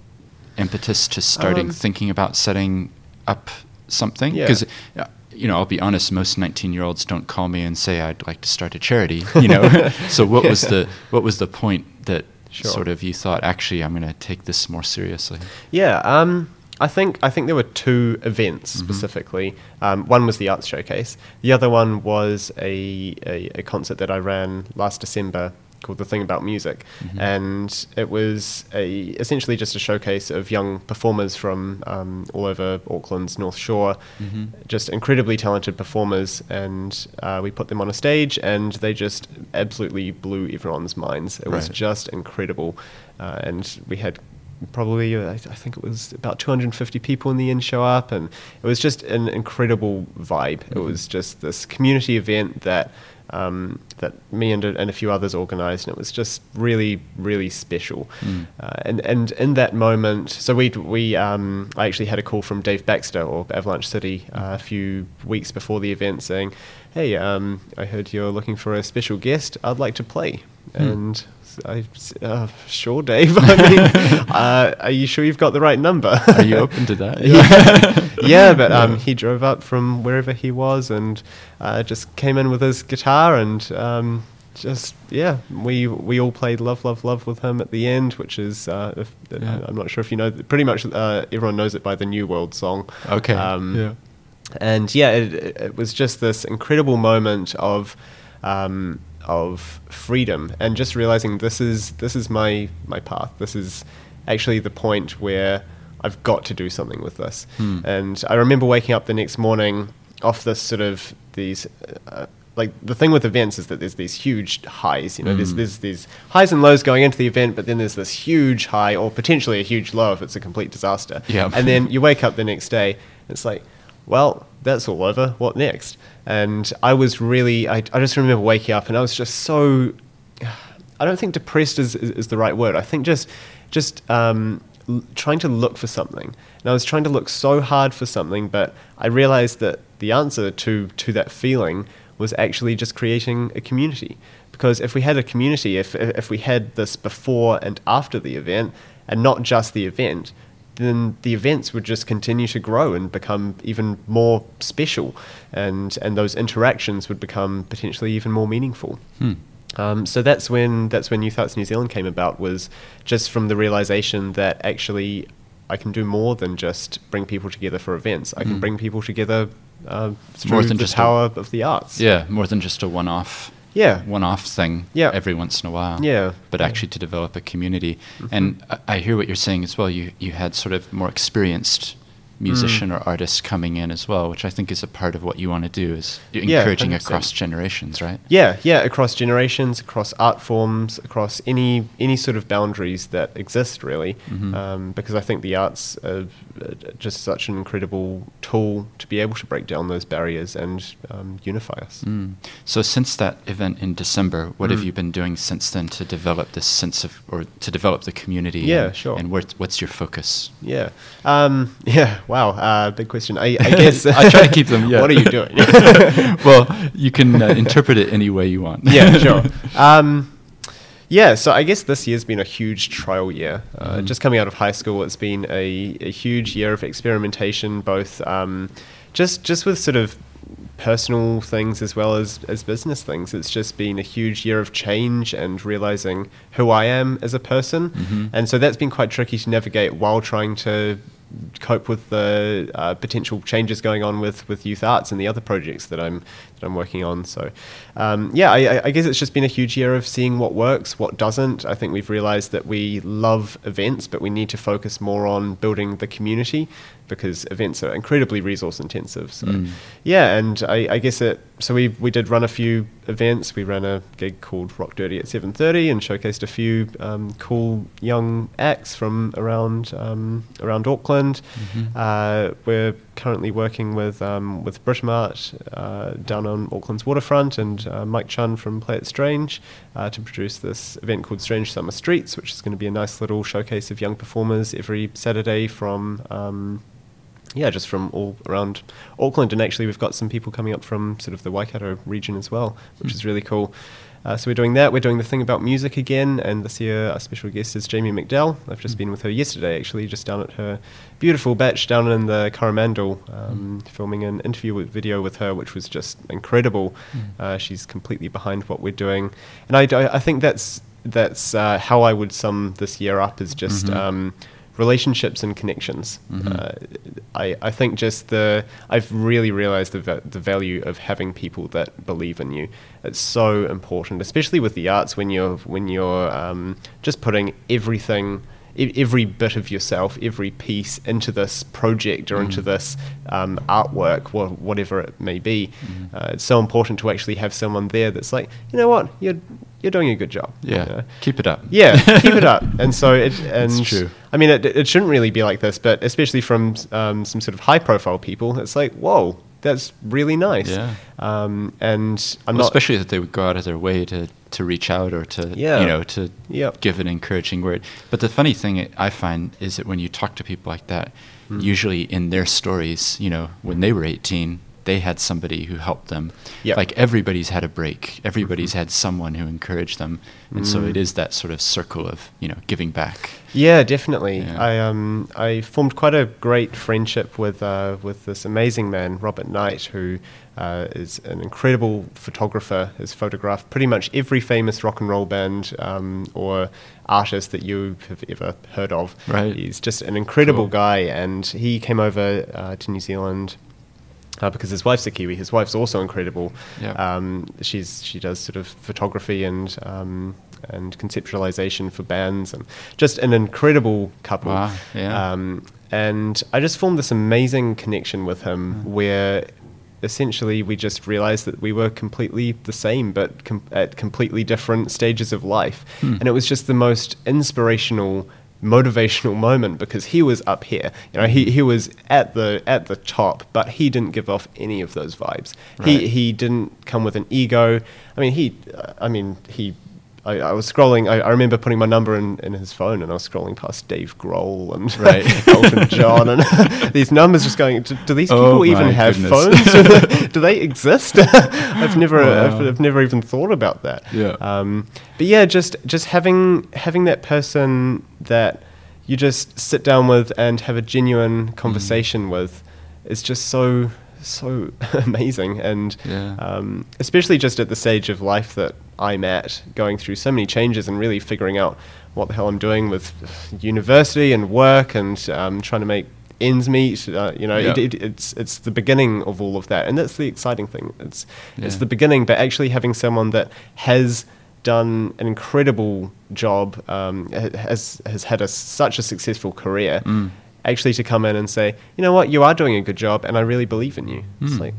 impetus to starting Um, thinking about setting up something? Because yeah. You know, I'll be honest. Most nineteen-year-olds don't call me and say I'd like to start a charity. You know. so what was the what was the point that Sure. sort of you thought actually I'm going to take this more seriously? Yeah, um, I think I think there were two events Mhm. specifically. Um, one was the arts showcase. The other one was a, a, a concert that I ran last December called "The Thing About Music," Mhm. and it was a essentially just a showcase of young performers from um, all over Auckland's North Shore. Mhm. Just incredibly talented performers, and uh, we put them on a stage, and they just absolutely blew everyone's minds. It was just incredible, uh, and we had probably uh, I think it was about 250 people in the end show up, and it was just an incredible vibe. It Mhm. was just this community event that um, that me and a, and a few others organised, and it was just really really special. Mm. Uh, and and in that moment, so we we um, I actually had a call from Dave Baxter or Avalanche City uh, a few weeks before the event saying, "Hey, um, I heard you're looking for a special guest. I'd like to play." Hmm. And I uh, sure, Dave. I mean, uh, are you sure you've got the right number? Are you open to that? yeah, yeah, but um, Yeah. he drove up from wherever he was and uh, just came in with his guitar and um, just yeah, we we all played "Love, Love, Love" with him at the end, which is uh, if, Yeah. I'm not sure if you know, pretty much uh, everyone knows it by the New World song. Okay. Um, yeah. And yeah, it, it was just this incredible moment of um, of freedom and just realizing this is this is my my path. This is actually the point where I've got to do something with this. Hmm. And I remember waking up the next morning off this sort of these. Uh, like the thing with events is that there's these huge highs, you know, there's, Mm. there's these highs and lows going into the event, but then there's this huge high or potentially a huge low if it's a complete disaster. Yeah. And then you wake up the next day, and it's like, well, that's all over. What next? And I was really, I, I just remember waking up and I was just so, I don't think depressed is, is, is the right word. I think just, just um, l- trying to look for something. And I was trying to look so hard for something, but I realized that the answer to, to that feeling was actually just creating a community. Because if we had a community, if, if we had this before and after the event, and not just the event, then the events would just continue to grow and become even more special, and and those interactions would become potentially even more meaningful. Hmm. Um, so that's when that's when Youth Arts New Zealand came about. Was just from the realization that actually I can do more than just bring people together for events. I can Mm. bring people together uh, through More than the just a- power of the arts. Yeah, more than just a one-off. Yeah. One-off thing. Yeah. Every once in a while. Yeah. But actually to develop a community, mm-hmm. and I, I hear what you're saying as well. You you had sort of more experienced musician or artist coming in as well, which I think is a part of what you want to do is encouraging 100%. across generations, right? Yeah, yeah, across generations, across art forms, across any any sort of boundaries that exist, really. Mhm. Um, because I think the arts are just such an incredible tool to be able to break down those barriers and um, unify us. Mm. So since that event in December, what have Mm. you been doing since then to develop this sense of, or to develop the community? Yeah, and, sure. And where, what's your focus? Yeah, um, yeah. Wow, uh, big question. I, I guess I try to keep them. Yeah. what are you doing? well, you can uh, interpret it any way you want. yeah, sure. Um, Yeah, so I guess this year's been a huge trial year. Uh, Mhm. Just coming out of high school, it's been a, a huge year of experimentation, both um, just just with sort of personal things as well as, as business things. It's just been a huge year of change and realizing who I am as a person. Mhm. And so that's been quite tricky to navigate while trying to cope with the uh, potential changes going on with, with youth arts and the other projects that I'm that I'm working on. So, um, yeah, I, I- guess it's just been a huge year of seeing what works, what doesn't. I think we've realised that we love events, but we need to focus more on building the community because events are incredibly resource intensive. So, Mm. yeah, and I, I guess it. So we we did run a few events. We ran a gig called Rock Dirty at seven thirty and showcased a few um, cool young acts from around um, around Auckland. Mhm. Uh, we're currently working with um, with Britomart uh, down on Auckland's waterfront and uh, Mike Chunn from Play It Strange uh, to produce this event called Strange Summer Streets, which is going to be a nice little showcase of young performers every Saturday from. Yeah, just from all around Auckland, and actually we've got some people coming up from sort of the Waikato region as well, which Hmm. is really cool. Uh, so we're doing that. We're doing the thing about music again, and this year our special guest is Jamie McDell. I've just Mm. been with her yesterday, actually, just down at her beautiful bach down in the Coromandel, um, filming an interview with, video with her, which was just incredible. Mm. Uh, she's completely behind what we're doing, and I, I, think that's that's uh, how I would sum this year up is just. Mhm. Um, relationships and connections. Mhm. Uh, I, I think just the I've really realized the the value of having people that believe in you. It's so important, especially with the arts when you're when you're um, just putting everything. Every bit of yourself, every piece into this project or into Mm. this um, artwork, wha- whatever it may be, Mhm. uh, it's so important to actually have someone there that's like, you know what, you're you're doing a good job. you Yeah. know? Keep it up. Yeah, keep it up. And so it and It's true. I mean, it, it shouldn't really be like this, but especially from um, some sort of high-profile people, it's like, whoa, that's really nice. Yeah. Um, and I'm Well, not especially that they would go out of their way to, to reach out or to Yeah. you know to Yep. give an encouraging word. But the funny thing I find is that when you talk to people like that, Mm. usually in their stories, you know, when they were 18, they had somebody who helped them. Yep. Like everybody's had a break. Everybody's Mhm. had someone who encouraged them, and so Mm. it is that sort of circle of you know giving back. Yeah, definitely. Yeah. I um I formed quite a great friendship with uh, with this amazing man, Robert Knight, who uh, is an incredible photographer. Has photographed pretty much every famous rock and roll band um, or artist that you have ever heard of. Right. He's just an incredible Cool. guy, and he came over uh, to New Zealand. Uh, because his wife's a Kiwi, his wife's also incredible. Yeah. Um, she's she does sort of photography and um, and conceptualization for bands, and just an incredible couple. Wow, yeah. Um, and I just formed this amazing connection with him, Mm. where essentially we just realized that we were completely the same, but com- at completely different stages of life, Hmm. and it was just the most inspirational motivational moment because he was up here. You know he, he was at the at the top but he didn't give off any of those vibes. He he didn't come with an ego. I mean he uh, i mean he I, I was scrolling. I, I remember putting my number in, in his phone, and I was scrolling past Dave Grohl and Right. Elton John, and these numbers just going. Do, do these Oh people even have goodness. phones? do they exist? I've never, I've, I've never even thought about that. Yeah. Um, but yeah, just just having having that person that you just sit down with and have a genuine conversation with is just so so amazing and Yeah. um, especially just at the stage of life that I'm at, going through so many changes and really figuring out what the hell I'm doing with university and work and um, trying to make ends meet. Uh, you know, it, Yeah. it, it's it's the beginning of all of that, and that's the exciting thing. It's it's the beginning, but actually having someone that has done an incredible job, um, has has had a, such a successful career. Mm. Actually, to come in and say, you know what, you are doing a good job, and I really believe in you. It's Mm. like,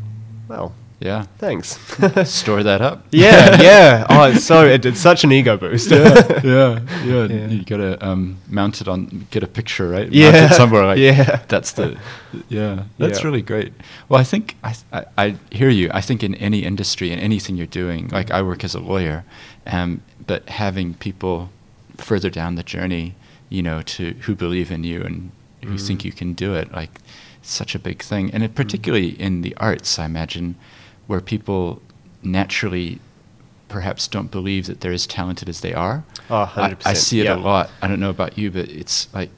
well, Yeah. thanks. Store that up. yeah, yeah. Oh, it's so it, it's such an ego boost. yeah, yeah, yeah. Yeah. You gotta um, mount it on, get a picture, right? Mount Yeah, it somewhere. Like, yeah. that's the, yeah, that's Yeah. really great. Well, I think I, I, I hear you. I think in any industry, in anything you're doing, like I work as a lawyer, um, but having people further down the journey, you know, to who believe in you and Mm. think you can do it, like, it's such a big thing, and it, particularly in the arts, I imagine, where people naturally perhaps don't believe that they're as talented as they are. Oh, I, 100%. I see it yeah. a lot. I don't know about you, but it's like,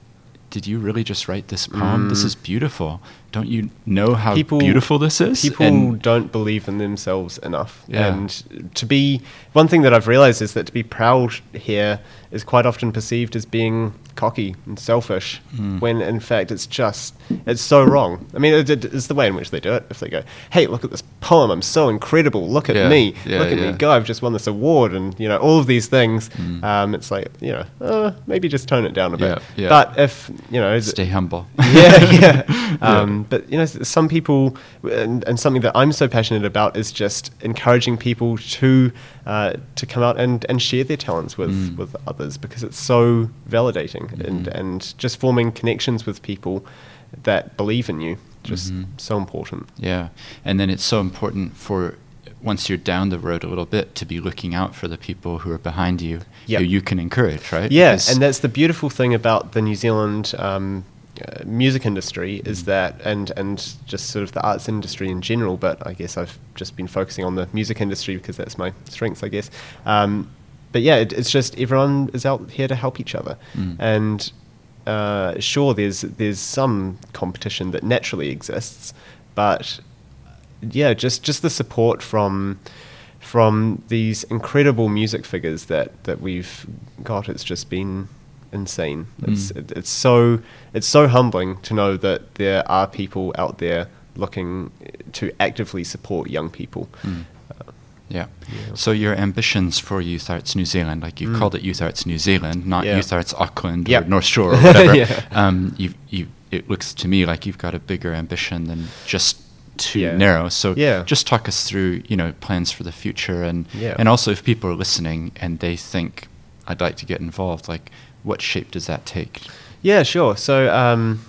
did you really just write this poem? This Mm. is beautiful. Don't you know how People- beautiful this is? People And- don't believe in themselves enough. Yeah. And to be, one thing that I've realized is that to be proud here is quite often perceived as being cocky and selfish, Mm. when in fact it's just, it's so wrong. I mean, it, it- it's the way in which they do it. If they go, hey, look at this poem, I'm so incredible, look at Yeah, me, yeah, look at yeah. me go, I've just won this award, and, you know, all of these things, Mm. um, it's like, you know, uh, maybe just tone it down a bit. But if, you know, stay humble. yeah, yeah. Um, But you know, some people, and, and something that I'm so passionate about is just encouraging people to uh, to come out and, and share their talents with, Mm. with others because it's so validating and Mhm. and just forming connections with people that believe in you just Mhm. so important. Yeah, and then it's so important for once you're down the road a little bit to be looking out for the people who are behind you, Yep. who you can encourage, right? Yeah, and that's the beautiful thing about the New Zealand um, uh, music industry is Mm. that, and and just sort of the arts industry in general. But I guess I've just been focusing on the music industry because that's my strengths, I guess. Um, but yeah, it, it's just everyone is out here to help each other, Mm. and uh, sure, there's there's some competition that naturally exists, but yeah, just just the support from from these incredible music figures that that we've got. It's just been insane. It's Mm. it, it's so it's so humbling to know that there are people out there looking to actively support young people. Mm. Yeah. Yeah. So your ambitions for Youth Arts New Zealand, like you Mm. called it Youth Arts New Zealand, not Yeah. Youth Arts Auckland Yep. or North Shore or whatever. Yeah. um, you, you, it looks to me like you've got a bigger ambition than just too Yeah. narrow. So Yeah. just talk us through, you know, plans for the future and Yeah. and also if people are listening and they think I'd like to get involved, like what shape does that take? Yeah, sure. So, um,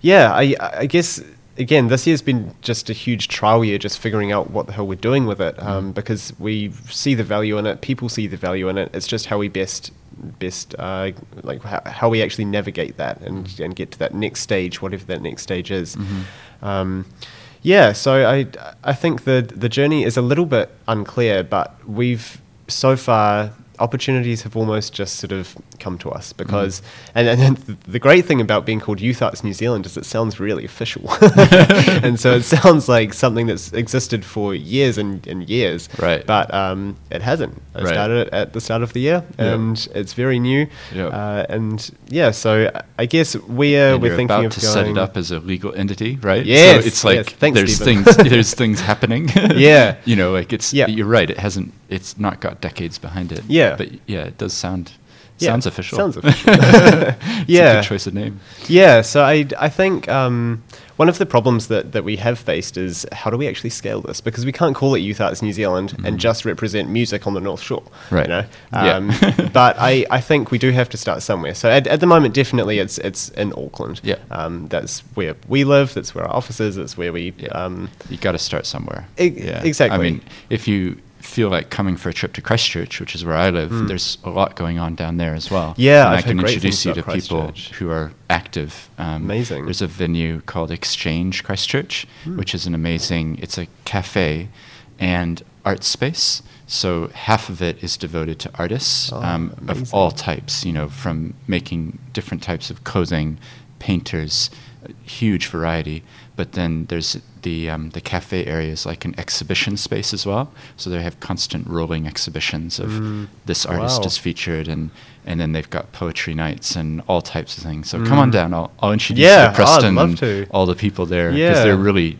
yeah, I, I guess again, this year's been just a huge trial year, just figuring out what the hell we're doing with it, um, Mm. because we see the value in it. People see the value in it. It's just how we best, best, uh, like how, how we actually navigate that and Mm. and get to that next stage, whatever that next stage is. Mhm. Um, yeah, so I I think the the journey is a little bit unclear, but we've so far opportunities have almost just sort of come to us because and, and then the great thing about being called Youth Arts New Zealand is it sounds really official and so it sounds like something that's existed for years and, and years Right. but um, it hasn't it Right. started at the start of the year Yeah. and it's very new Yeah. uh, and yeah so I guess we're And we're thinking about of to going set it up as a legal entity, right? yeah So it's yes. like Thanks, there's Stephen. things there's things happening. Yeah. You know, like it's Yeah. you're right, it hasn't it's not got decades behind it. Yeah. But yeah, it does sound Yeah, sounds official. sounds official. It's Yeah. a good choice of name. Yeah, so I, I think um, one of the problems that, that we have faced is how do we actually scale this? Because we can't call it Youth Arts New Zealand and Mhm. just represent music on the North Shore. Right. You know? Yeah. Um, but I, I think we do have to start somewhere. So at, at the moment, definitely it's it's in Auckland. Yeah. Um, that's where we live, that's where our office is, that's where we. Yeah. Um, You got to start somewhere. E- I exactly. I mean, if you feel like coming for a trip to Christchurch, which is where I live, Mm. there's a lot going on down there as well. Yeah, I can introduce you to people who are active. Um, Amazing. There's a venue called Exchange Christchurch, Mm. which is an amazing. It's a cafe and art space. So half of it is devoted to artists Oh, um, of all types. You know, from making different types of clothing, painters, a huge variety. But then there's the um, the cafe area is like an exhibition space as well. So they have constant rolling exhibitions of Mm. this artist Wow. is featured, and and then they've got poetry nights and all types of things. So come on Mm. down. I'll I'll introduce Yeah, you to Preston I'd love and to. all the people there because Yeah. they're really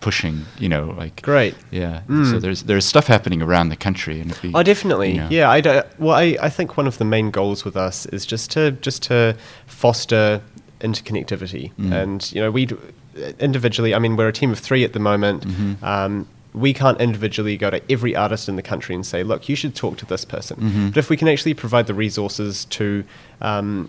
pushing. You know, like Great. Yeah. Mm. So there's there's stuff happening around the country, and be, Oh, definitely. you know, Yeah, I do, well, I, I think one of the main goals with us is just to just to foster interconnectivity, Mm. and you know, we individually. I mean, we're a team of three at the moment. Mhm. Um, we can't individually go to every artist in the country and say, "Look, you should talk to this person." Mhm. But if we can actually provide the resources to um,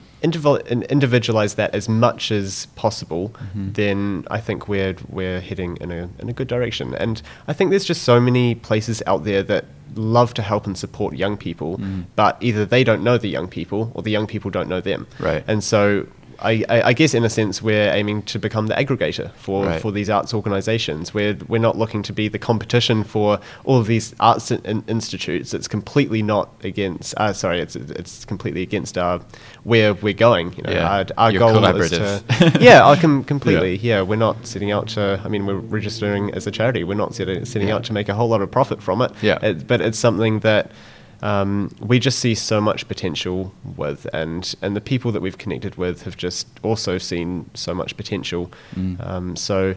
individualize that as much as possible, Mhm. then I think we're we're heading in a in a good direction. And I think there's just so many places out there that love to help and support young people, Mm. but either they don't know the young people or the young people don't know them. Right. And so I, I, guess in a sense we're aiming to become the aggregator for, Right. for these arts organisations. We're we're not looking to be the competition for all of these arts in, institutes. It's completely not against. Uh, sorry, it's it's completely against our where we're going. You know, Yeah. our, our You're goal is to yeah, I can completely. Yeah. we're not setting out to. I mean, we're registering as a charity. We're not setting, setting Yeah. out to make a whole lot of profit from it. Yeah. It- but it's something that um, we just see so much potential with, and and the people that we've connected with have just also seen so much potential. Mm. Um, so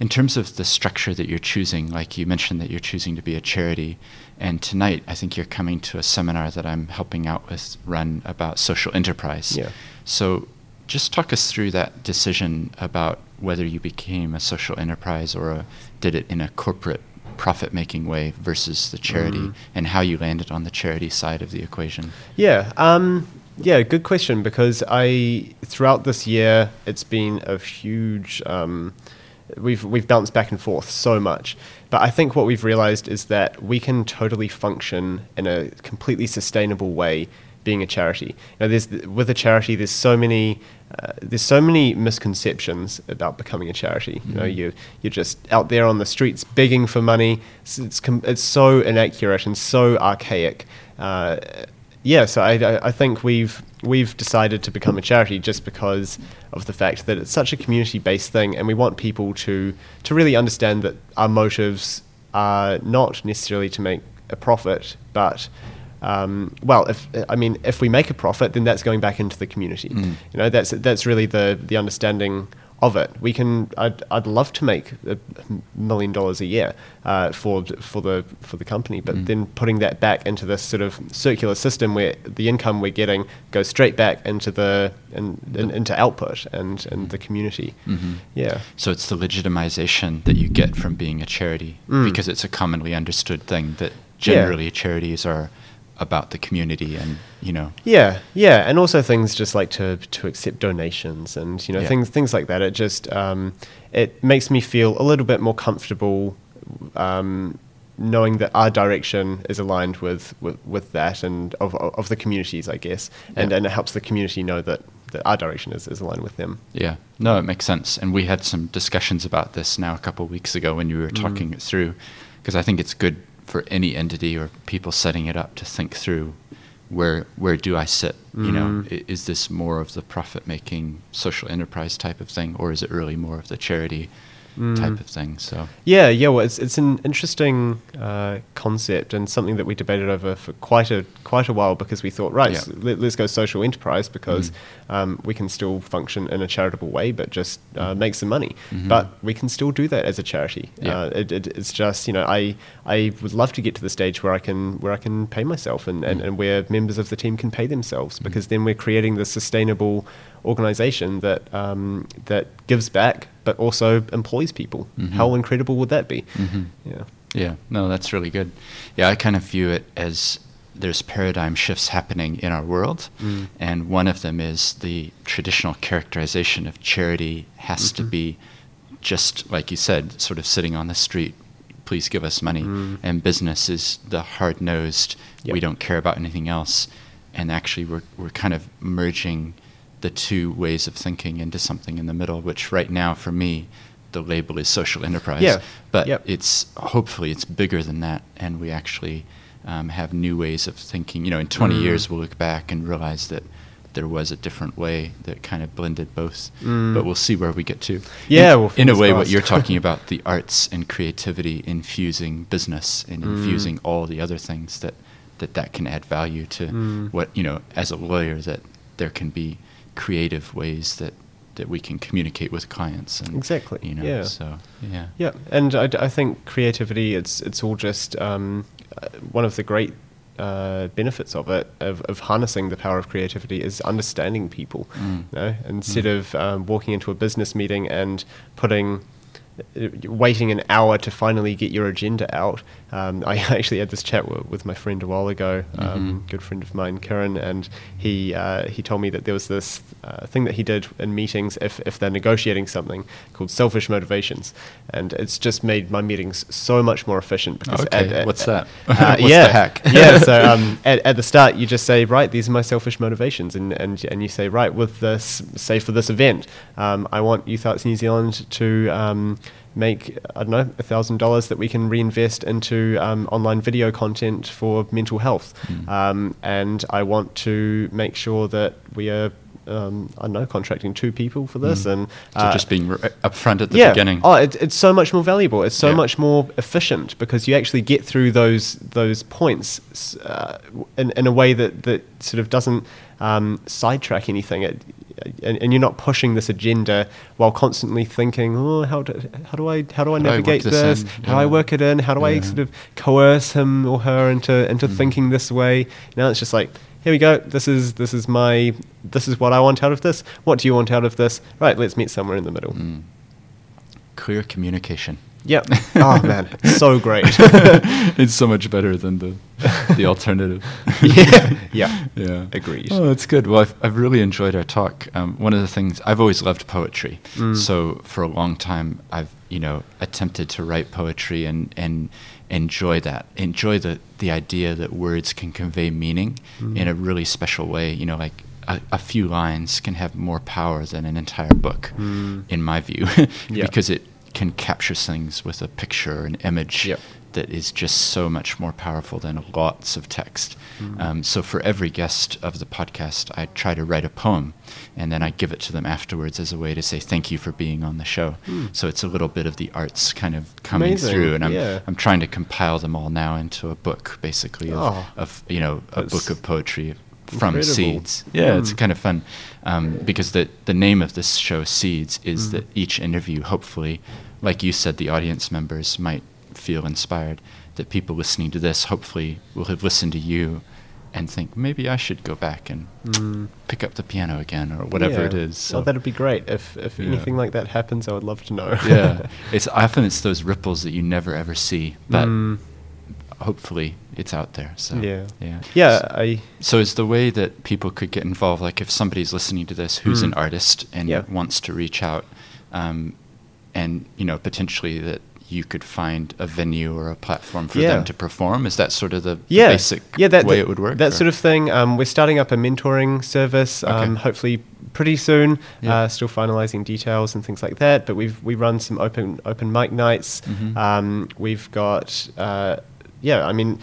In terms of the structure that you're choosing, like you mentioned that you're choosing to be a charity, and tonight I think you're coming to a seminar that I'm helping out with run about social enterprise. Yeah. So just talk us through that decision about whether you became a social enterprise or a, did it in a corporate profit making way versus the charity Mm. and how you landed on the charity side of the equation. Yeah, um, yeah, good question because I throughout this year it's been a huge. Um, we've we've bounced back and forth so much, but I think what we've realized is that we can totally function in a completely sustainable way being a charity. You know, there's with a charity, there's so many. Uh, there's so many misconceptions about becoming a charity. You know, Mhm. you you're just out there on the streets begging for money. It's it's, com- it's so inaccurate and so archaic. Uh, yeah, so I, I, I think we've we've decided to become a charity just because of the fact that it's such a community-based thing, and we want people to to really understand that our motives are not necessarily to make a profit, but um, well, if I mean, if we make a profit, then that's going back into the community. Mm. You know, that's that's really the the understanding of it. We can. I'd, I'd love to make a million dollars a year uh, for for the for the company, but Mm. then putting that back into this sort of circular system where the income we're getting goes straight back into the in, in, into output and and the community. Mhm. Yeah. So it's the legitimization that you get from being a charity Mm. because it's a commonly understood thing that Yeah. generally charities are about the community and you know Yeah, yeah, and also things just like to to accept donations and you know Yeah. things things like that. It just um, it makes me feel a little bit more comfortable um, knowing that our direction is aligned with with, with that and of of the communities, I guess, and Yeah. and it helps the community know that. That our direction is, is aligned with them. Yeah, no, it makes sense. And we had some discussions about this now a couple of weeks ago when you were talking it through, because I think it's good for any entity or people setting it up to think through where where do I sit? You know, Mm. Is this more of the profit making social enterprise type of thing, or is it really more of the charity type Mm. of thing? So Yeah, yeah. Well, it's it's an interesting uh, concept and something that we debated over for quite a quite a while because we thought, right, Yeah. so let, us go social enterprise because Mm. um, we can still function in a charitable way, but just uh, make some money. Mhm. But we can still do that as a charity. Yeah. Uh, it, it, it's just you know, I I would love to get to the stage where I can where I can pay myself and, and, Mm. and where members of the team can pay themselves Mm. because then we're creating the sustainable organization that um, that gives back but also employs people. Mhm. How incredible would that be? Mhm. Yeah. Yeah, no, that's really good. Yeah, I kind of view it as there's paradigm shifts happening in our world, Mm. and one of them is the traditional characterization of charity has to Mhm. be just like you said, sort of sitting on the street, please give us money, Mm. and business is the hard nosed, we don't care about anything else, and actually we're we're kind of merging the two ways of thinking into something in the middle, which right now for me the label is social enterprise. Yeah. But Yep. it's hopefully it's bigger than that, and we actually um, have new ways of thinking. You know, in 20 Mm. years we'll look back and realize that there was a different way that kind of blended both. Mm. But we'll see where we get to. Yeah, in, well, in a way, what you're talking about the arts and creativity infusing business and Mm. infusing all the other things that that that can add value to Mm. what you know as a lawyer that there can be creative ways that that we can communicate with clients and Exactly, you know yeah. so yeah Yeah, and I, I think creativity it's it's all just um, one of the great uh, benefits of it of, of harnessing the power of creativity is understanding people. Mm. You know, instead Mm. of um, walking into a business meeting and putting waiting an hour to finally get your agenda out. Um, I actually had this chat w- with my friend a while ago, um, Mhm. good friend of mine, Karen, and he uh, he told me that there was this uh, thing that he did in meetings if, if they're negotiating something called selfish motivations, and it's just made my meetings so much more efficient. Because Okay, what's that? Uh, What's yeah, the hack? yeah. So um, at, at the start, you just say, right, these are my selfish motivations, and and and you say, right, with this, say for this event, um, I want Youth Arts New Zealand to um, make I don't know a thousand dollars that we can reinvest into um, online video content for mental health, Mm. um, and I want to make sure that we are. Um, I don't know, contracting two people for this, Mm. and So uh, just being r- upfront at the yeah. beginning. Oh, it, it's so much more valuable. It's so Yeah. much more efficient because you actually get through those those points uh, in, in a way that, that sort of doesn't um, sidetrack anything. It, and, and you're not pushing this agenda while constantly thinking, oh, how do, how do I how do I How do I navigate this this? How do I work it in? How do I sort of coerce him or her into into Mm. thinking this way? Now it's just like, here we go. This is this is my this is what I want out of this. What do you want out of this? Right, let's meet somewhere in the middle. Mm. Clear communication. Yep. Oh man, so great. it's so much better than the the alternative. yeah. Yeah. Yeah. Agreed. Oh, that's good. Well, I've, I've really enjoyed our talk. Um, one of the things I've always loved poetry. Mm. So for a long time, I've you know attempted to write poetry and and enjoy that. Enjoy the the idea that words can convey meaning Mm. in a really special way. You know, like. A, a few lines can have more power than an entire book, Mm. in my view, Yeah. because it can capture things with a picture, an image Yep. that is just so much more powerful than lots of text. Mm. Um, so for every guest of the podcast, I try to write a poem, and then I give it to them afterwards as a way to say thank you for being on the show. Mm. So it's a little bit of the arts kind of coming Amazing, through, and I'm yeah. I'm trying to compile them all now into a book, basically of, Oh, of you know a book of poetry from incredible. seeds. Yeah, it's Mm. kind of fun um, because the the name of this show, Seeds, is Mm. that each interview, hopefully, like you said, the audience members might feel inspired. That people listening to this, hopefully, will have listened to you and think maybe I should go back and Mm. pick up the piano again or whatever it Yeah. is. So Oh, that'd be great. If if Yeah. anything like that happens, I would love to know. yeah, it's often it's those ripples that you never ever see, but Mm. hopefully it's out there. So Yeah. yeah, Yeah, So- I So is the way that people could get involved, like if somebody's listening to this who's an Mm. artist and Yeah. wants to reach out, um, and you know potentially that you could find a venue or a platform for Yeah. them to perform. Is that sort of the, the yeah, basic yeah, that, way that- it would work? That or- sort of thing. Um, we're starting up a mentoring service. Okay. Um, hopefully pretty soon. Yeah. Uh, still finalising details and things like that. But we've we run some open open mic nights. Mhm. Um, we've got uh, yeah. I mean.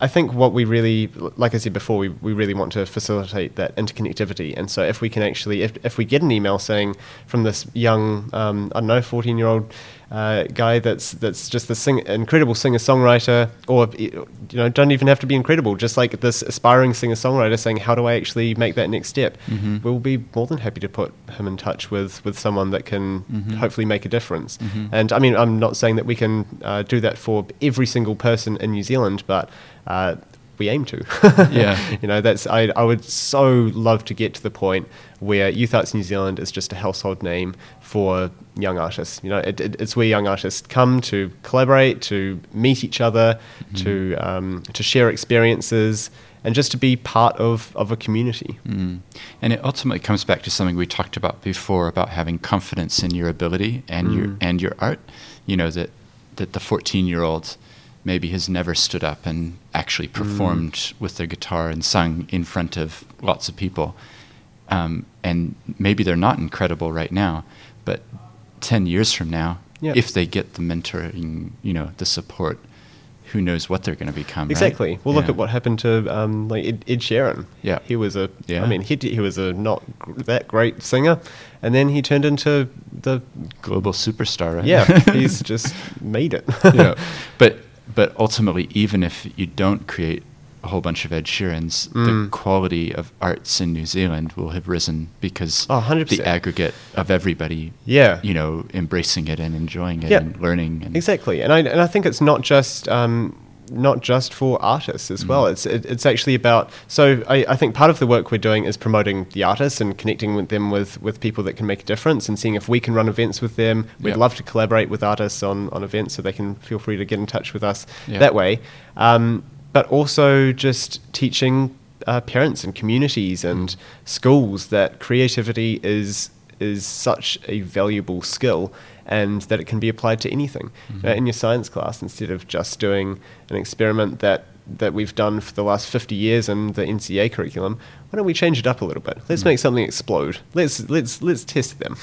I think what we really, like I said before, we, we really want to facilitate that interconnectivity. And so if we can actually, if, if we get an email saying from this young, um, I don't know, 14 year old uh, guy that's that's just this sing- incredible singer songwriter, or you know, don't even have to be incredible, just like this aspiring singer songwriter saying, how do I actually make that next step? Mhm. We'll be more than happy to put him in touch with, with someone that can Mhm. hopefully make a difference. Mhm. And I mean, I'm not saying that we can uh, do that for every single person in New Zealand, but uh, we aim to. Yeah. you know, that's I, I would so love to get to the point where Youth Arts New Zealand is just a household name for young artists. You know, it, it, it's where young artists come to collaborate, to meet each other, Mm-hmm. to um, to share experiences, and just to be part of, of a community. Mm. And it ultimately comes back to something we talked about before about having confidence in your ability and your Mm. and your art. You know that that the 14 year old maybe has never stood up and actually performed with their guitar and sung in front of lots of people. Um, and maybe they're not incredible right now, but 10 years from now, Yeah. if they get the mentoring, you know, the support, who knows what they're going to become. right? Exactly. Well, look at what happened to um, like Ed, Ed Sheeran. Yeah. he was a. Yeah. I mean, he he was a not gr- that great singer, and then he turned into the. global superstar, right? Yeah, he's just made it. yeah. But but ultimately, even if you don't create a whole bunch of Ed Sheerans, the Mm. quality of arts in New Zealand will have risen because Oh, the aggregate of everybody, Yeah. you know, embracing it and enjoying it Yeah. and learning. And Exactly, and I and I think it's not just um, not just for artists as well. It's it, it's actually about. So I, I think part of the work we're doing is promoting the artists and connecting with them with with people that can make a difference and seeing if we can run events with them. We'd Yep. love to collaborate with artists on on events, so they can feel free to get in touch with us Yep. that way. Um, but also just teaching uh, parents and communities and schools that creativity is is such a valuable skill and that it can be applied to anything. Uh, in your science class instead of just doing an experiment that that we've done for the last 50 years in the NCEA curriculum why don't we change it up a little bit? Let's make something explode. Let's let's let's test them.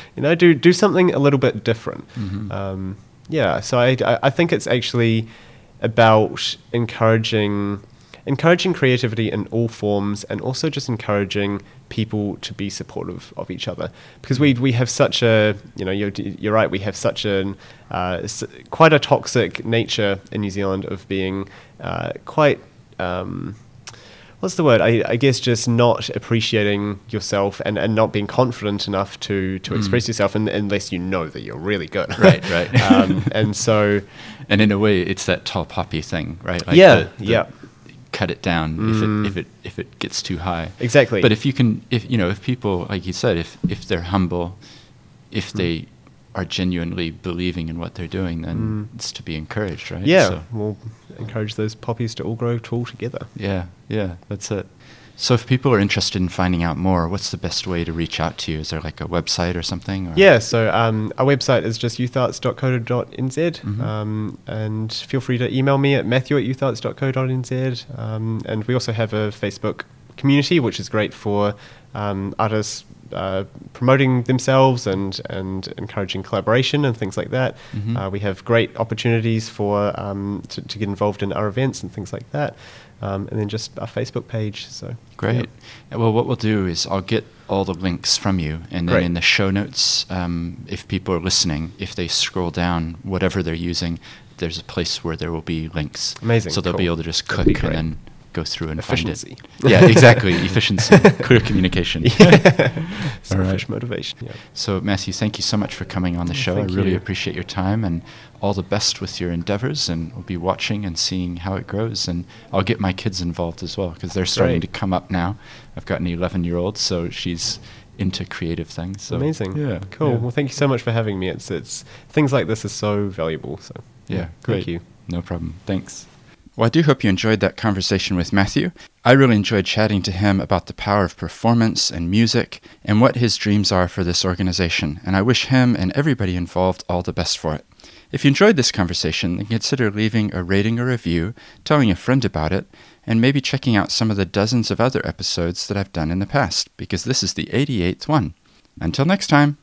You know do do something a little bit different. Um, yeah so I I think it's actually about encouraging encouraging creativity in all forms and also just encouraging people to be supportive of each other because we we have such a you know you're, you're right we have such an uh, quite a toxic nature in New Zealand of being uh, quite um, what's the word I, I guess just not appreciating yourself and, and not being confident enough to to express yourself un unless you know that you're really good Right, right. um, and so And in a way, it's that tall poppy thing, right? Yeah, the- the yeah. Cut it down if Mm. it if it if it gets too high. Exactly. But if you can, if you know, if people, like you said, if if they're humble, Mm. if they are genuinely believing in what they're doing, then it's to be encouraged, right? Mm. yeah So- we'll encourage those poppies to all grow tall together Yeah, yeah, that's it. So if people are interested in finding out more, what's the best way to reach out to you? Is there like a website or something? Or? Yeah, so um, our website is just youtharts.co.nz, Mhm. um, and feel free to email me at matthew at youtharts.co.nz. Um, and we also have a Facebook community, which is great for um, artists uh, promoting themselves and, and encouraging collaboration and things like that. Mhm. Uh, we have great opportunities for um, to, to get involved in our events and things like that. Um, and then just our Facebook page. So Great. yeah. Well, what we'll do is I'll get all the links from you, and then Great. in the show notes, um, if people are listening, if they scroll down, whatever they're using, there's a place where there will be links. Amazing, So they'll be able to just click and then go through and Efficiency. find it. Yeah, exactly. Efficiency, clear communication. Selfish motivation. Yeah. So, Matthew, thank you so much for coming on the show. Thank I really you. appreciate your time and all the best with your endeavors. And we'll be watching and seeing how it grows. And I'll get my kids involved as well because they're starting Great. to come up now. I've got an 11 year old, so she's into creative things. So, Amazing. Yeah. Cool. yeah. Well, thank you so much for having me. It's it's things like this are so valuable. So Yeah, great. Thank you. No problem. Thanks. Well, I do hope you enjoyed that conversation with Matthew. I really enjoyed chatting to him about the power of performance and music and what his dreams are for this organization, and I wish him and everybody involved all the best for it. If you enjoyed this conversation, then consider leaving a rating or review, telling a friend about it, and maybe checking out some of the dozens of other episodes that I've done in the past, because this is the 88th one. Until next time.